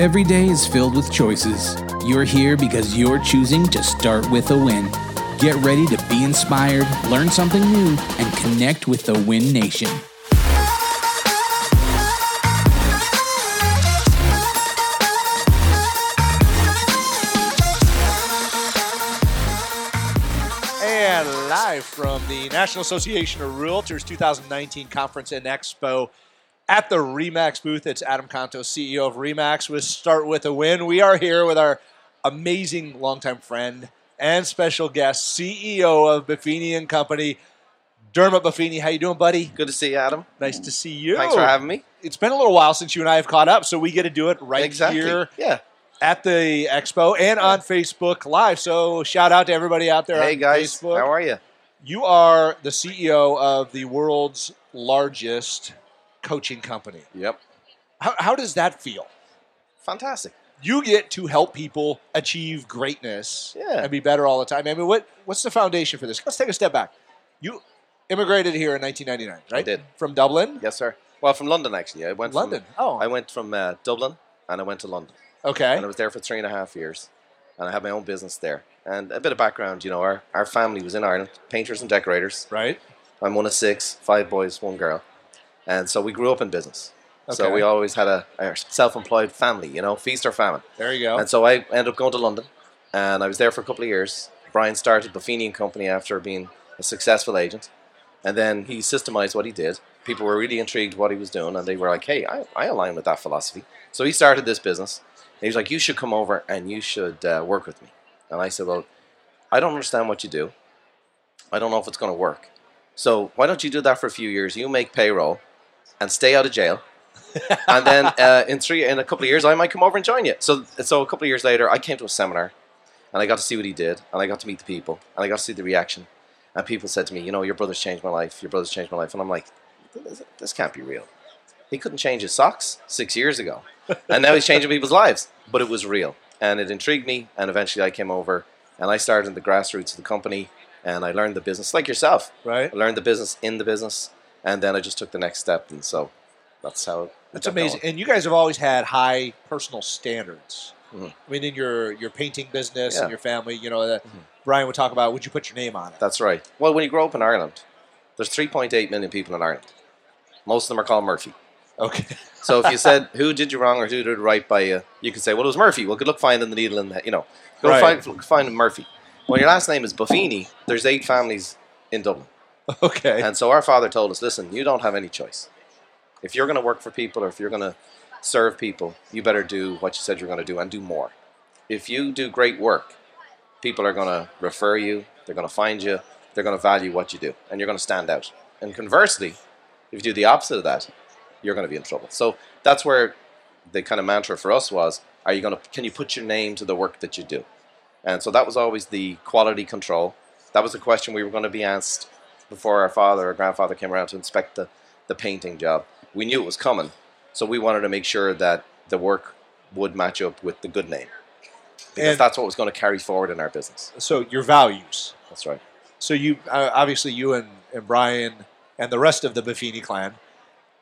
Every day is filled with choices. You're here because you're choosing to start with a win. Get ready to be inspired, learn something new, and connect with the Win Nation. And live from the National Association of Realtors 2019 Conference and Expo at the Remax booth. It's Adam Contos, CEO of Remax with Start With a Win. We are here with our amazing longtime friend and special guest, CEO of Buffini and Company, Dermot Buffini. How you doing, buddy? Good to see you, Adam. Nice to see you. Thanks for having me. It's been a little while since you and I have caught up, so we get to do it right exactly. here Yeah. at the expo and on Facebook Live. So shout out to everybody out there Hey on guys, Facebook. how are you? You are the CEO of the world's largest coaching company. Yep. How, how does that feel? Fantastic. You get to help people achieve greatness Yeah. and be better all the time. I mean, what what's the foundation for this? Let's take a step back. You immigrated here in 1999, right? I did. From Dublin? Yes, sir. Well, from London actually. I went to London. From, Oh, I went from uh, Dublin and I went to London, okay. and I was there for three and a half years, and I had my own business there. And a bit of background, you know, our, our family was in Ireland, painters and decorators. Right? I'm one of six, five boys, one girl, and so we grew up in business. So we always had a, a self-employed family, you know, feast or famine. There you go. And so I ended up going to London, and I was there for a couple of years. Brian started Buffini and Company after being a successful agent, and then he systemized what he did. People were really intrigued what he was doing, and they were like, "Hey, I, I align with that philosophy." So he started this business. And he was like, "You should come over and you should uh, work with me." And I said, "Well, I don't understand what you do. I don't know if it's going to work. So why don't you do that for a few years? You make payroll, and stay out of jail." and then uh, in three in a couple of years I might come over and join you. So so a couple of years later I came to a seminar and I got to see what he did and I got to meet the people and I got to see the reaction. And people said to me, you know, your brother's changed my life. Your brother's changed my life. And I'm like, this, this can't be real. He couldn't change his socks six years ago, and now he's changing people's lives. But it was real, and it intrigued me. And eventually, I came over and I started in the grassroots of the company, and I learned the business like yourself. right? I learned the business in the business, and then I just took the next step, and so that's how. it That's amazing. going. And you guys have always had high personal standards. Mhm. I mean, in your your painting business Yeah. and your family, you know, that Mhm. Brian would talk about. Would you put your name on it? That's right. Well, when you grow up in Ireland, there's 3.8 million people in Ireland. Most of them are called Murphy. Okay. So if you said who did you wrong or who did it right by you, you could say, well, it was Murphy. Well, good luck finding the needle in the, you know, go Right. find find Murphy. When your last name is Buffini, there's eight families in Dublin, Okay. and so our father told us, listen, you don't have any choice. If you're going to work for people or if you're going to serve people, you better do what you said you're going to do and do more. If you do great work, people are going to refer you, they're going to find you, they're going to value what you do, and you're going to stand out. And conversely, if you do the opposite of that, you're going to be in trouble. So that's where the kind of mantra for us was: Are you going to? Can you put your name to the work that you do? And so that was always the quality control. That was the question we were going to be asked before our father or grandfather came around to inspect the, the painting job. We knew it was coming, so we wanted to make sure that the work would match up with the good name. Because And- that's what was going to carry forward in our business. so your values. That's right. So you uh, obviously you and, and Brian and the rest of the Buffini clan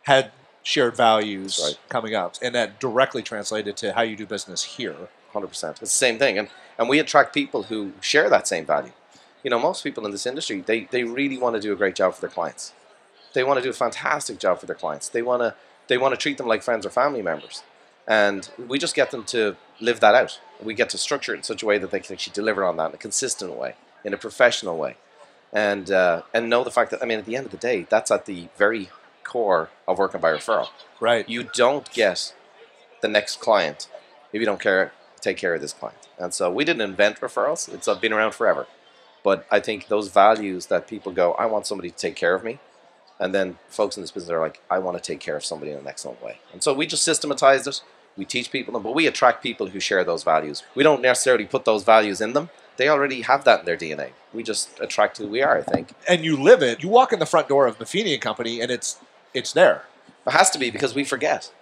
had shared values right. coming up, and that directly translated to how you do business here. Hundred percent. It's the same thing, and and we attract people who share that same value. You know, most people in this industry they they really want to do a great job for their clients. They want to do a fantastic job for their clients. They want to they want to treat them like friends or family members, and we just get them to live that out. We get to structure it in such a way that they can actually deliver on that in a consistent way, in a professional way, and uh, and know the fact that I mean, at the end of the day, that's at the very core of working by referral. Right. You don't get the next client if you don't care take care of this client. And so we didn't invent referrals; it's uh, been around forever. But I think those values that people go, I want somebody to take care of me, and then folks in this business are like, I want to take care of somebody in an excellent way. And so we just systematized it. We teach people them, but we attract people who share those values. We don't necessarily put those values in them. They already have that in their DNA. We just attract who we are, I think. And you live it. You walk in the front door of Buffini and Company, and it's it's there. It has to be because we forget,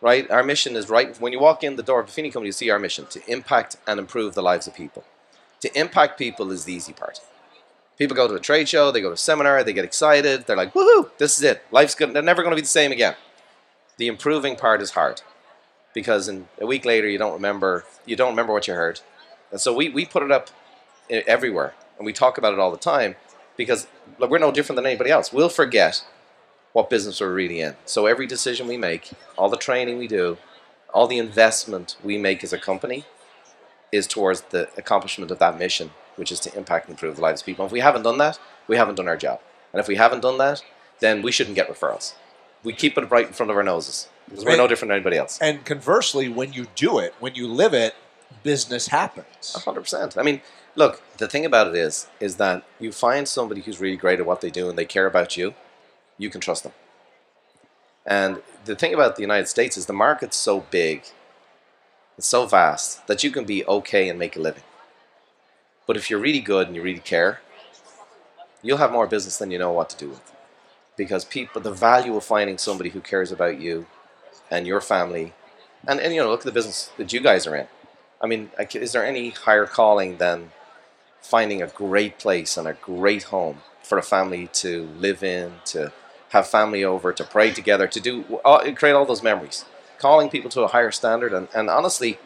right? Our mission is right. When you walk in the door of Buffini Company, you see our mission to impact and improve the lives of people. To impact people is the easy part. People go to a trade show, they go to a seminar, they get excited, they're like, woohoo, this is it. Life's good. They're never going to be the same again. The improving part is hard. because in a week later you don't remember you don't remember what you heard, and so we we put it up everywhere and we talk about it all the time because we're no different than anybody else. We'll forget what business we're really in. So every decision we make, all the training we do, all the investment we make as a company is towards the accomplishment of that mission, which is to impact and improve the lives of people. If we haven't done that, we haven't done our job. And if we haven't done that, then we shouldn't get referrals. We keep it right in front of our noses because we're no different than anybody else. And conversely, when you do it, when you live it, business happens. hundred percent. I mean, look, the thing about it is, is that you find somebody who's really great at what they do and they care about you, you can trust them. And the thing about the United States is the market's so big, it's so vast that you can be okay and make a living. But if you're really good and you really care, you'll have more business than you know what to do with. Because people, the value of finding somebody who cares about you and your family, and, and you know, look at the business that you guys are in. I mean, is there any higher calling than finding a great place and a great home for a family to live in, to have family over, to pray together, to do uh, create all those memories, calling people to a higher standard, and, and honestly,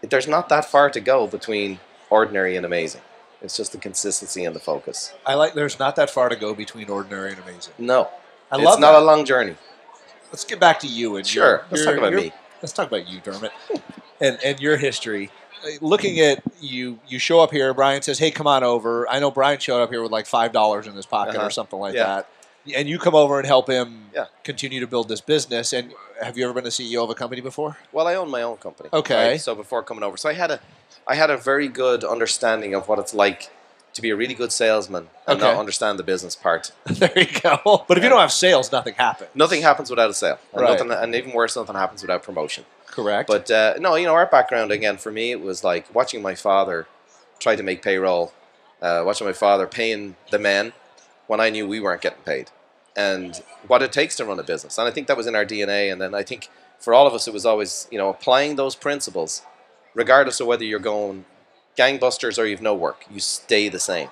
there's not that far to go between ordinary and amazing. It's just the consistency and the focus. I like. There's not that far to go between ordinary and amazing. No, I it's love not that. a long journey. Let's get back to you and Sure, your- let's your- talk about your- me. Let's talk about you, Dermot, and and your history. Looking at you, you show up here. Brian says, "Hey, come on over." I know Brian showed up here with like five dollars in his pocket Uh-huh. or something like Yeah. that, and you come over and help him Yeah. continue to build this business. And have you ever been a CEO of a company before? Well, I own my own company. Okay. right? So before coming over, so I had a, I had a very good understanding of what it's like to be a really good salesman and Okay. not understand the business part. there you go. But if you don't have sales, nothing happens. Nothing happens without a sale, and, Right. nothing, and even worse, nothing happens without promotion. Correct. But uh, no, you know, our background again for me, it was like watching my father try to make payroll, uh, watching my father paying the men when I knew we weren't getting paid, and what it takes to run a business. And I think that was in our DNA. And then I think for all of us, it was always you know applying those principles, regardless of whether you're going gangbusters or you've no work, you stay the same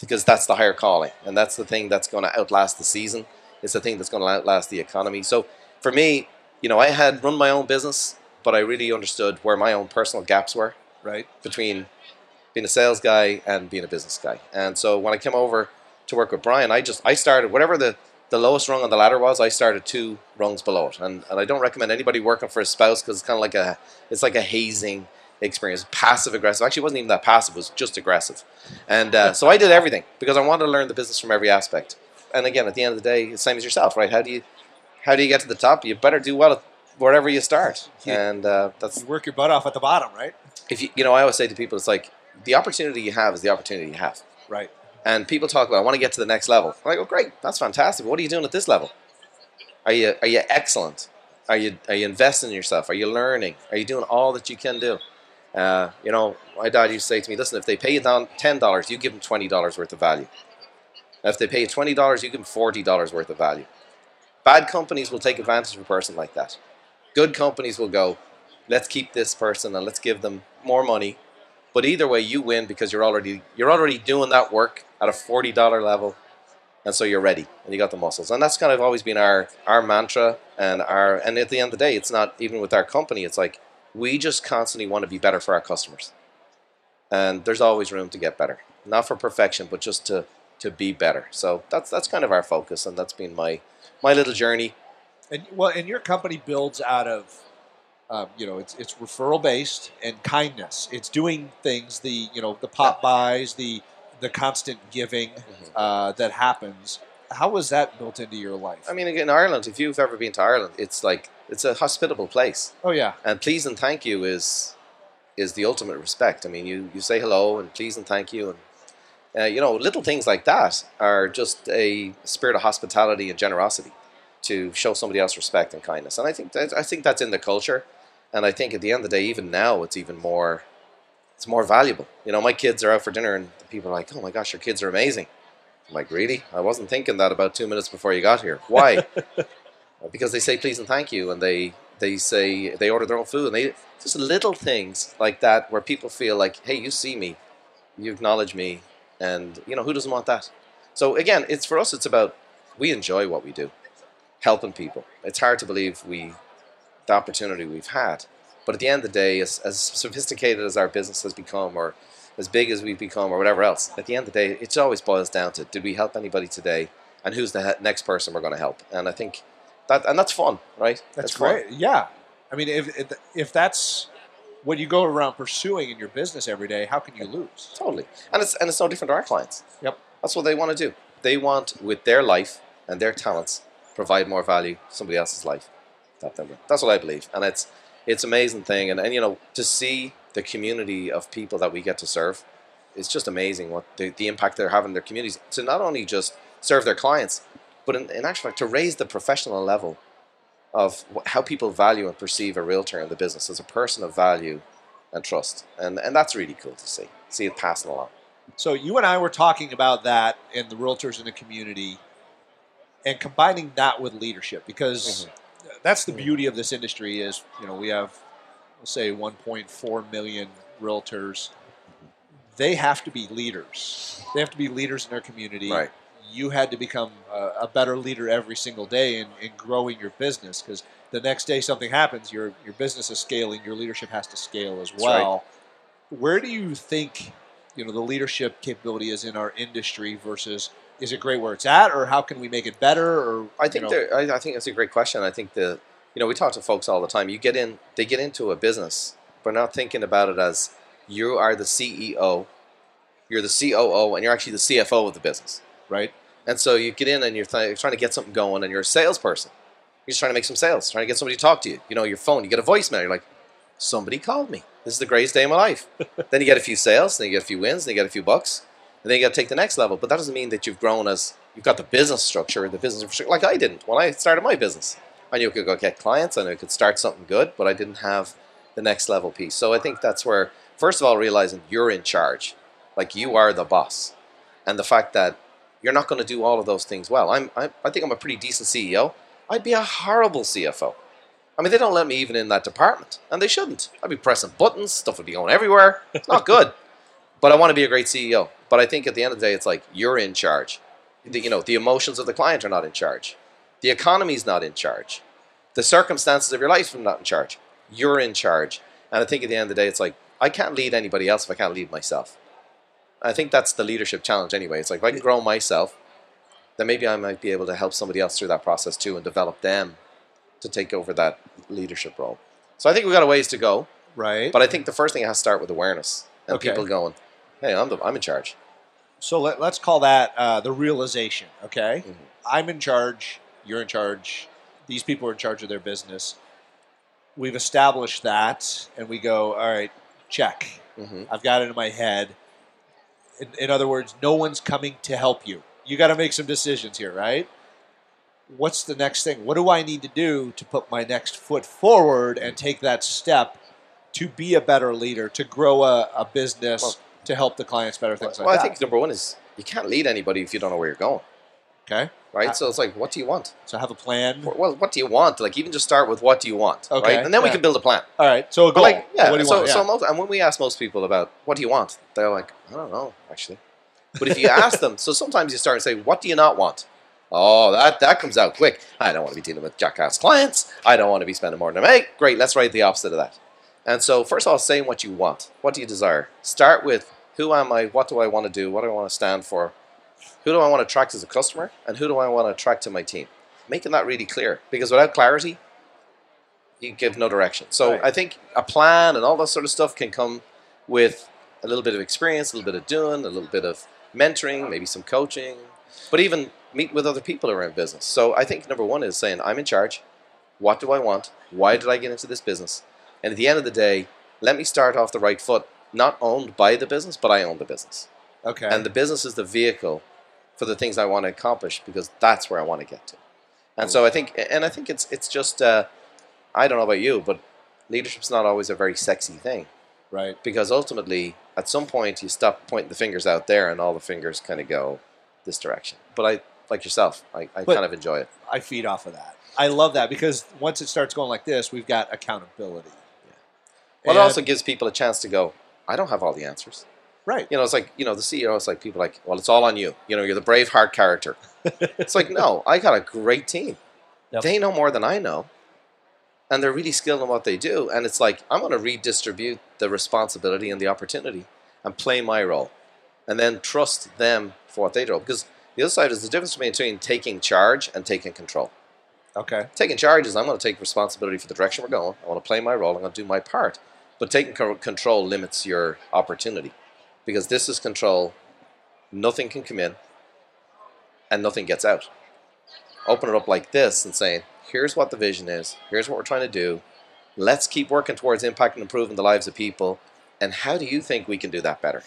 because that's the higher calling, and that's the thing that's going to outlast the season. It's the thing that's going to outlast the economy. So for me, you know, I had run my own business, but I really understood where my own personal gaps were right. between being a sales guy and being a business guy. And so when I came over to work with Brian, I just I started whatever the the lowest rung on the ladder was. I started two rungs below it, and and I don't recommend anybody working for a spouse because it's kind of like a it's like a hazing experience, passive aggressive. Actually, it wasn't even that passive; it was just aggressive. And uh, so I did everything because I wanted to learn the business from every aspect. And again, at the end of the day, it's same as yourself, right? How do you how do you get to the top? You better do well at wherever you start, Yeah. and uh, that's You work your butt off at the bottom, right? if you you know I always say to people, it's like the opportunity you have is the opportunity you have. Right. And people talk about, I want to get to the next level. I go, great, that's fantastic. What are you doing at this level? Are you are you excellent? Are you are you investing in yourself? Are you learning? Are you doing all that you can do? Uh, you know, my dad used to say to me, listen, if they pay you down ten dollars, you give them twenty dollars worth of value. If they pay you twenty dollars, you give them forty dollars worth of value. Bad companies will take advantage of a person like that. Good companies will go, let's keep this person and let's give them more money. But either way, you win because you're already you're already doing that work at a forty dollar level, and so you're ready and you got the muscles. And that's kind of always been our our mantra and our and at the end of the day, it's not even with our company. It's like we just constantly want to be better for our customers, and there's always room to get better. Not for perfection, but just to to be better. So that's that's kind of our focus, and that's been my my little journey. And well, and your company builds out of, um, you know, it's it's referral based and kindness. It's doing things the you know the pop-bys, the the constant giving Mm-hmm. uh, that happens. How was that built into your life? I mean, in Ireland, if you've ever been to Ireland, it's like it's a hospitable place. oh yeah, and please and thank you is is the ultimate respect. I mean, you, you say hello and please and thank you, and uh, you know little things like that are just a spirit of hospitality and generosity to show somebody else respect and kindness. And I think that, I think that's in the culture, and I think at the end of the day, even now, it's even more it's more valuable. You know, my kids are out for dinner, and people are like, "Oh my gosh, your kids are amazing." I'm like, "Really? I wasn't thinking that about two minutes before you got here. Why?" because they say please and thank you, and they they say they order their own food, and they just little things like that where people feel like, hey, you see me, you acknowledge me, and you know who doesn't want that? So again, it's for us. It's about we enjoy what we do, helping people. It's hard to believe we the opportunity we've had. But at the end of the day, as, as sophisticated as our business has become, or as big as we've become, or whatever else, at the end of the day, it always boils down to did we help anybody today, and who's the he- next person we're going to help? And I think that, and that's fun, right? That's, fun. great. Yeah. I mean, if, if if that's what you go around pursuing in your business every day, how can you lose? Totally. And it's and it's no different to our clients. Yep. That's what they want to do. They want with their life and their talents provide more value to somebody else's life. That's what I believe. And it's it's amazing thing and, and you know, to see the community of people that we get to serve, it's just amazing what the, the impact they're having in their communities. To not only just serve their clients, but in, in actual fact to raise the professional level of how people value and perceive a realtor in the business as a person of value and trust. And and that's really cool to see. See it passing along. So you and I were talking about that in the realtors in the community, and combining that with leadership because mm-hmm. That's the beauty of this industry is you know we have let's say 1.4 million realtors. They have to be leaders. They have to be leaders in their community. Right. You had to become a, a better leader every single day in, in growing your business because the next day something happens, your your business is scaling, your leadership has to scale as That's right. well. Where do you think you know the leadership capability is in our industry versus is it great where it's at or how can we make it better or I think you know, there, I, I think that's a great question. I think the you know we talk to folks all the time. You get in, they get into a business, but not thinking about it as you are the CEO, you're the COO, and you're actually the CFO of the business. right And so you get in and you're, th- you're trying to get something going, and you're a salesperson. You're just trying to make some sales, trying to get somebody to talk to you. You know, your phone, you get a voicemail. You're like, somebody called me. This is the greatest day of my life. then you get a few sales, then you get a few wins, then you get a few bucks, and then you got to take the next level. But that doesn't mean that you've grown as you've got the business structure, the business infrastructure, like I didn't when I started my business. I knew I could go get clients, I knew I could start something good, but I didn't have the next level piece. So I think that's where, first of all, realizing you're in charge, like you are the boss, and the fact that you're not going to do all of those things well. I'm, I, I think I'm a pretty decent CEO. I'd be a horrible CFO. I mean, they don't let me even in that department, and they shouldn't. I'd be pressing buttons, stuff would be going everywhere. It's not good. but I want to be a great CEO. But I think at the end of the day, it's like you're in charge. The, you know, the emotions of the client are not in charge. The economy's not in charge. The circumstances of your life are not in charge. You're in charge. And I think at the end of the day, it's like I can't lead anybody else if I can't lead myself. I think that's the leadership challenge anyway. It's like if I can grow myself, then maybe I might be able to help somebody else through that process too and develop them to take over that leadership role. So I think we've got a ways to go, right but I think the first thing has to start with awareness and Okay. people going, "Hey, I'm the, I'm in charge." so let, let's call that uh, the realization okay Mhm. i'm in charge you're in charge these people are in charge of their business we've established that and we go all right check hmm i've got it in my head in, in other words no one's coming to help you you got to make some decisions here right what's the next thing what do i need to do to put my next foot forward and take that step to be a better leader to grow a, a business Well- to help the clients better things well, like I that Well, I think number one is you can't lead anybody if you don't know where you're going, okay right? Uh, so it's like, what do you want? So have a plan. Well, what do you want? Like, even just start with what do you want, Okay, right? And then we can build a plan. All right. So a But goal. like, yeah. What do you so, want? so Yeah. most, and when we ask most people about what do you want, they're like, I don't know, actually. But if you ask them, so sometimes you start and say, what do you not want? Oh, that that comes out quick. I don't want to be dealing with jackass clients. I don't want to be spending more than I make. Great, let's write the opposite of that. And so, first of all, saying what you want. What do you desire? Start with who am I? What do I want to do? What do I want to stand for? Who do I want to attract as a customer? And who do I want to attract to my team? Making that really clear. Because without clarity, you give no direction. So Right. I think a plan and all that sort of stuff can come with a little bit of experience, a little bit of doing, a little bit of mentoring, maybe some coaching, but even meet with other people around business. So I think number one is saying, I'm in charge. What do I want? Why did I get into this business? And at the end of the day, let me start off the right foot. Not owned by the business, but I own the business. Okay. And the business is the vehicle for the things I want to accomplish because that's where I want to get to. And so I think, and I think it's it's just, uh, I don't know about you, but leadership's not always a very sexy thing right. because ultimately, at some point, you stop pointing the fingers out there, and all the fingers kind of go this direction. But I, like yourself, I, I kind of enjoy it. I feed off of that. I love that because once it starts going like this, we've got accountability. Well, And- it also gives people a chance to go. I don't have all the answers. right. You know, it's like you know the CEO. It's like people like, well, it's all on you. You know, you're the Braveheart character. it's like, no, I got a great team. Yep. They know more than I know, and they're really skilled in what they do. And it's like, I'm going to redistribute the responsibility and the opportunity and play my role and then trust them for what they do. Because the other side is the difference between taking charge and taking control. Okay. Taking charge is I'm going to take responsibility for the direction we're going. I want to play my role. I'm going to do my part. But taking control limits your opportunity because this is control. Nothing can come in and nothing gets out. Open it up like this and saying, here's what the vision is, here's what we're trying to do. Let's keep working towards impact and improving the lives of people. And how do you think we can do that better?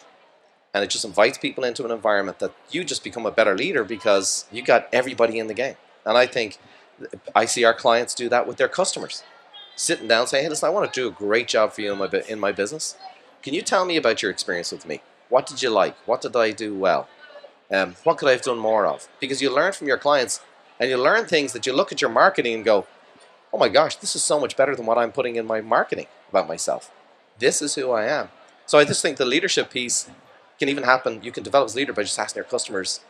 And it just invites people into an environment that you just become a better leader because you got everybody in the game. And I think I see our clients do that with their customers. Sitting down saying, hey, listen, I want to do a great job for you in my, in my business. Can you tell me about your experience with me? What did you like? What did I do well? Um, what could I have done more of? Because you learn from your clients and you learn things that you look at your marketing and go, oh my gosh, this is so much better than what I'm putting in my marketing about myself. This is who I am. So I just think the leadership piece can even happen. You can develop as a leader by just asking your customers,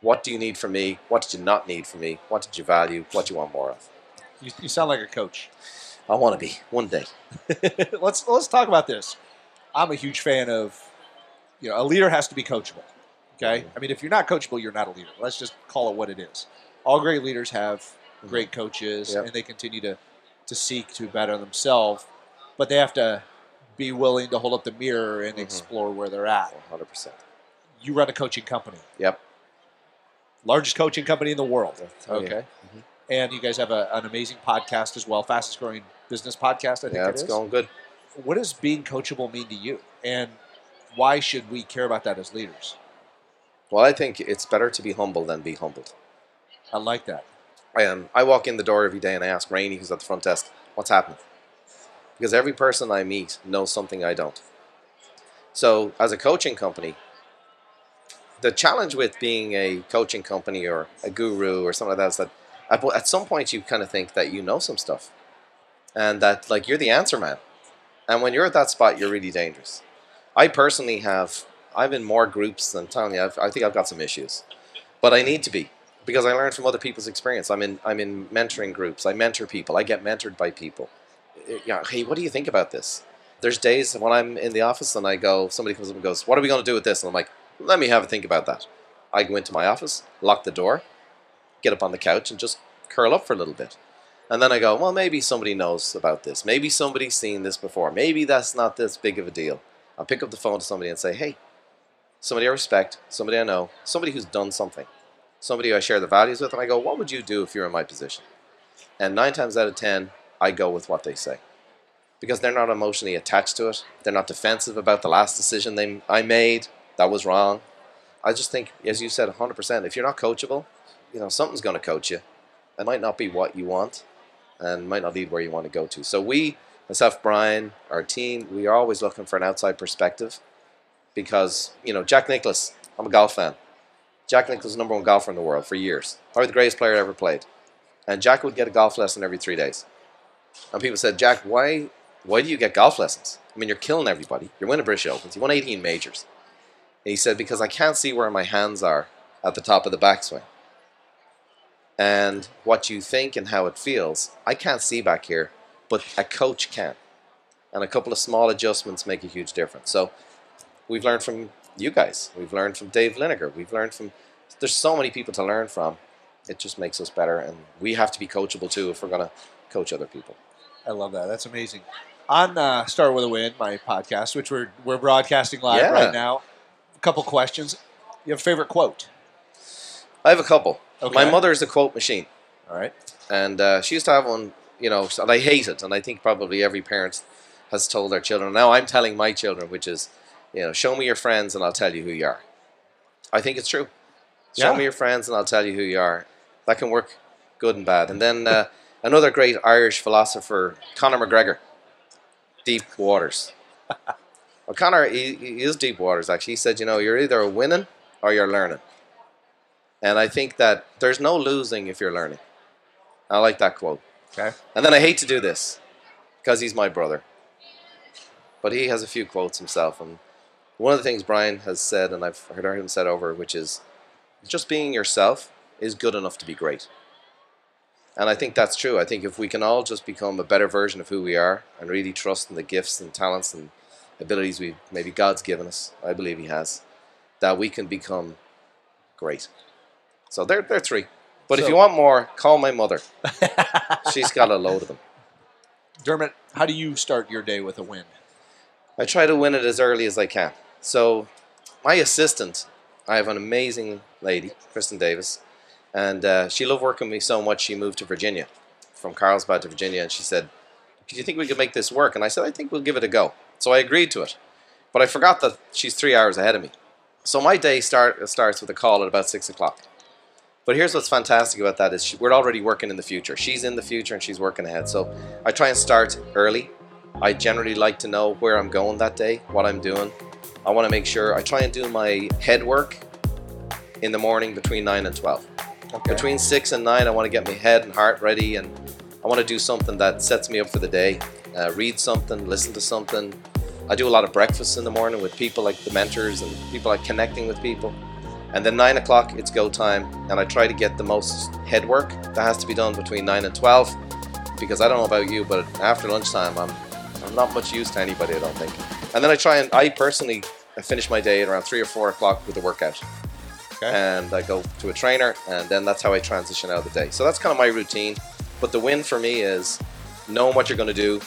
what do you need from me? What did you not need from me? What did you value? What do you want more of? You, you sound like a coach. I want to be one day. let's let's talk about this. I'm a huge fan of, you know, a leader has to be coachable. Okay, mm-hmm. I mean, if you're not coachable, you're not a leader. Let's just call it what it is. All great leaders have mm-hmm. great coaches, Yep. and they continue to to seek to better themselves, but they have to be willing to hold up the mirror and explore where they're at. 100%. You run a coaching company, Yep. largest coaching company in the world. Okay, and you guys have a, an amazing podcast as well, fastest growing business podcast. I think Yeah, it it's going good. what does being coachable mean to you and why should we care about that as leaders Well, I think it's better to be humble than be humbled. i like that I, um, I walk in the door every day and I ask Rainey, who's at the front desk, what's happening? Because every person I meet knows something I don't. So, as a coaching company, the challenge with being a coaching company or a guru or something like that is that at, some point you kind of think that you know some stuff and that like you're the answer man. And when you're at that spot, you're really dangerous. I personally have, I'm in more groups than telling you, I've, I think I've got some issues, but I need to be because I learn from other people's experience. I'm in, I'm in mentoring groups. I mentor people. I get mentored by people. Uh, Yeah, hey, what do you think about this? There's days when I'm in the office and I go, somebody comes up and goes, "What are we going to do with this?" And I'm like, "Let me have a think about that." I go into my office, lock the door, get up on the couch, and just curl up for a little bit. And then I go, "Well, maybe somebody knows about this. Maybe somebody's seen this before. Maybe that's not this big of a deal." I'll pick up the phone to somebody and say, "Hey, somebody I respect, somebody I know, somebody who's done something, somebody who I share the values with," and I go, "What would you do if you were in my position?" And nine times out of ten, I go with what they say because they're not emotionally attached to it. They're not defensive about the last decision they I made that was wrong. I just think, as you said, 100%. If you're not coachable, you know something's going to coach you. It might not be what you want, and might not lead where you want to go to. So we, myself, Brian, our team, we are always looking for an outside perspective because you know Jack Nicklaus. I'm a golf fan. Jack the number one golfer in the world for years. Probably the greatest player ever played. And Jack would get a golf lesson every three days. And people said, Jack, why why do you get golf lessons? I mean, you're killing everybody. You're winning British Opens. You won 18 majors. And he said, because I can't see where my hands are at the top of the backswing. And what you think and how it feels, I can't see back here, but a coach can. And a couple of small adjustments make a huge difference. So we've learned from you guys. We've learned from Dave Liniger. We've learned from, there's so many people to learn from. It just makes us better. And we have to be coachable too if we're going to coach other people. i love that that's amazing on uh, start with a win my podcast which we're we're broadcasting live Yeah. right now a couple questions you have a favorite quote I have a couple. Okay. My mother is a quote machine. all right And uh, she used to have one, you know, and I hate it. And I think probably every parent has told their children. Now I'm telling my children, which is, you know, show me your friends and I'll tell you who you are. I think it's true. Show Yeah. me your friends and I'll tell you who you are. That can work good and bad. And then uh, another great Irish philosopher, Conor McGregor, Deep Waters. well, Conor, he, he is Deep Waters, actually. He said, you know, you're either winning or you're learning. And I think that there's no losing if you're learning. I like that quote. okay And then I hate to do this because he's my brother. But he has a few quotes himself. And one of the things Brian has said, and I've heard him said over, which is just being yourself is good enough to be great. And I think that's true. I think if we can all just become a better version of who we are and really trust in the gifts and talents and abilities we maybe God's given us, I believe He has, that we can become great. So they're, they're three. But if you want more, call my mother. She's got a load of them. Dermot, how do you start your day with a win? I try to win it as early as I can. So, my assistant, I have an amazing lady, Kristen Davis, and uh, she loved working with me so much she moved to Virginia, from Carlsbad to Virginia, and she said, "Do you think we could make this work?" And I said, "I think we'll give it a go." So I agreed to it, but I forgot that she's three hours ahead of me. So my day start starts with a call at about six o'clock. But here's what's fantastic about that is she, we're already working in the future. She's in the future and she's working ahead. So I try and start early. I generally like to know where I'm going that day, what I'm doing. I want to make sure I try and do my head work in the morning between 9 and 12. Okay. Between 6 and 9, I want to get my head and heart ready and I want to do something that sets me up for the day. Uh, read something, listen to something. I do a lot of breakfasts in the morning with people like the mentors and people like connecting with people. And then 9 o'clock, it's go time, and I try to get the most head work that has to be done between 9 and 12 because I don't know about you, but after lunchtime, I'm, I'm not much use to anybody, I don't think. And then I try and, I personally I finish my day at around 3 or 4 o'clock with a workout. Okay. And I go to a trainer, and then that's how I transition out of the day. So that's kind of my routine. But the win for me is knowing what you're going to do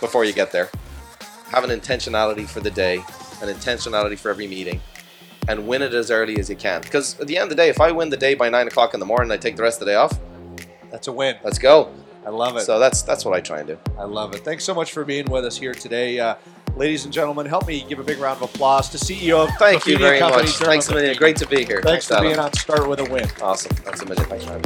before you get there, have an intentionality for the day, an intentionality for every meeting, and win it as early as you can. Because at the end of the day, if I win the day by 9 o'clock in the morning, I take the rest of the day off, That's a win. let's go. I love it. So that's that's what I try and do. I love it. Thanks so much for being with us here today. Uh, ladies and gentlemen, help me give a big round of applause to CEO of Thank you very Company, much. Dermot Thanks a million. Great to be here. Thanks, for Adam. being on Start With a Win. Awesome. Thanks a million. Thanks for.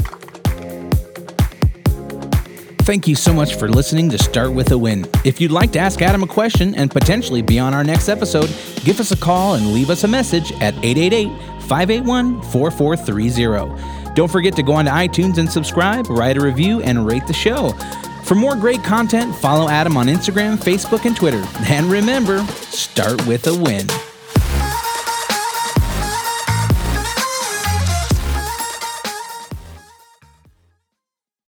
Thank you so much for listening to Start With a Win. If you'd like to ask Adam a question and potentially be on our next episode, give us a call and leave us a message at 888 581 4430. Don't forget to go on to iTunes and subscribe, write a review, and rate the show. For more great content, follow Adam on Instagram, Facebook, and Twitter. And remember, start with a win.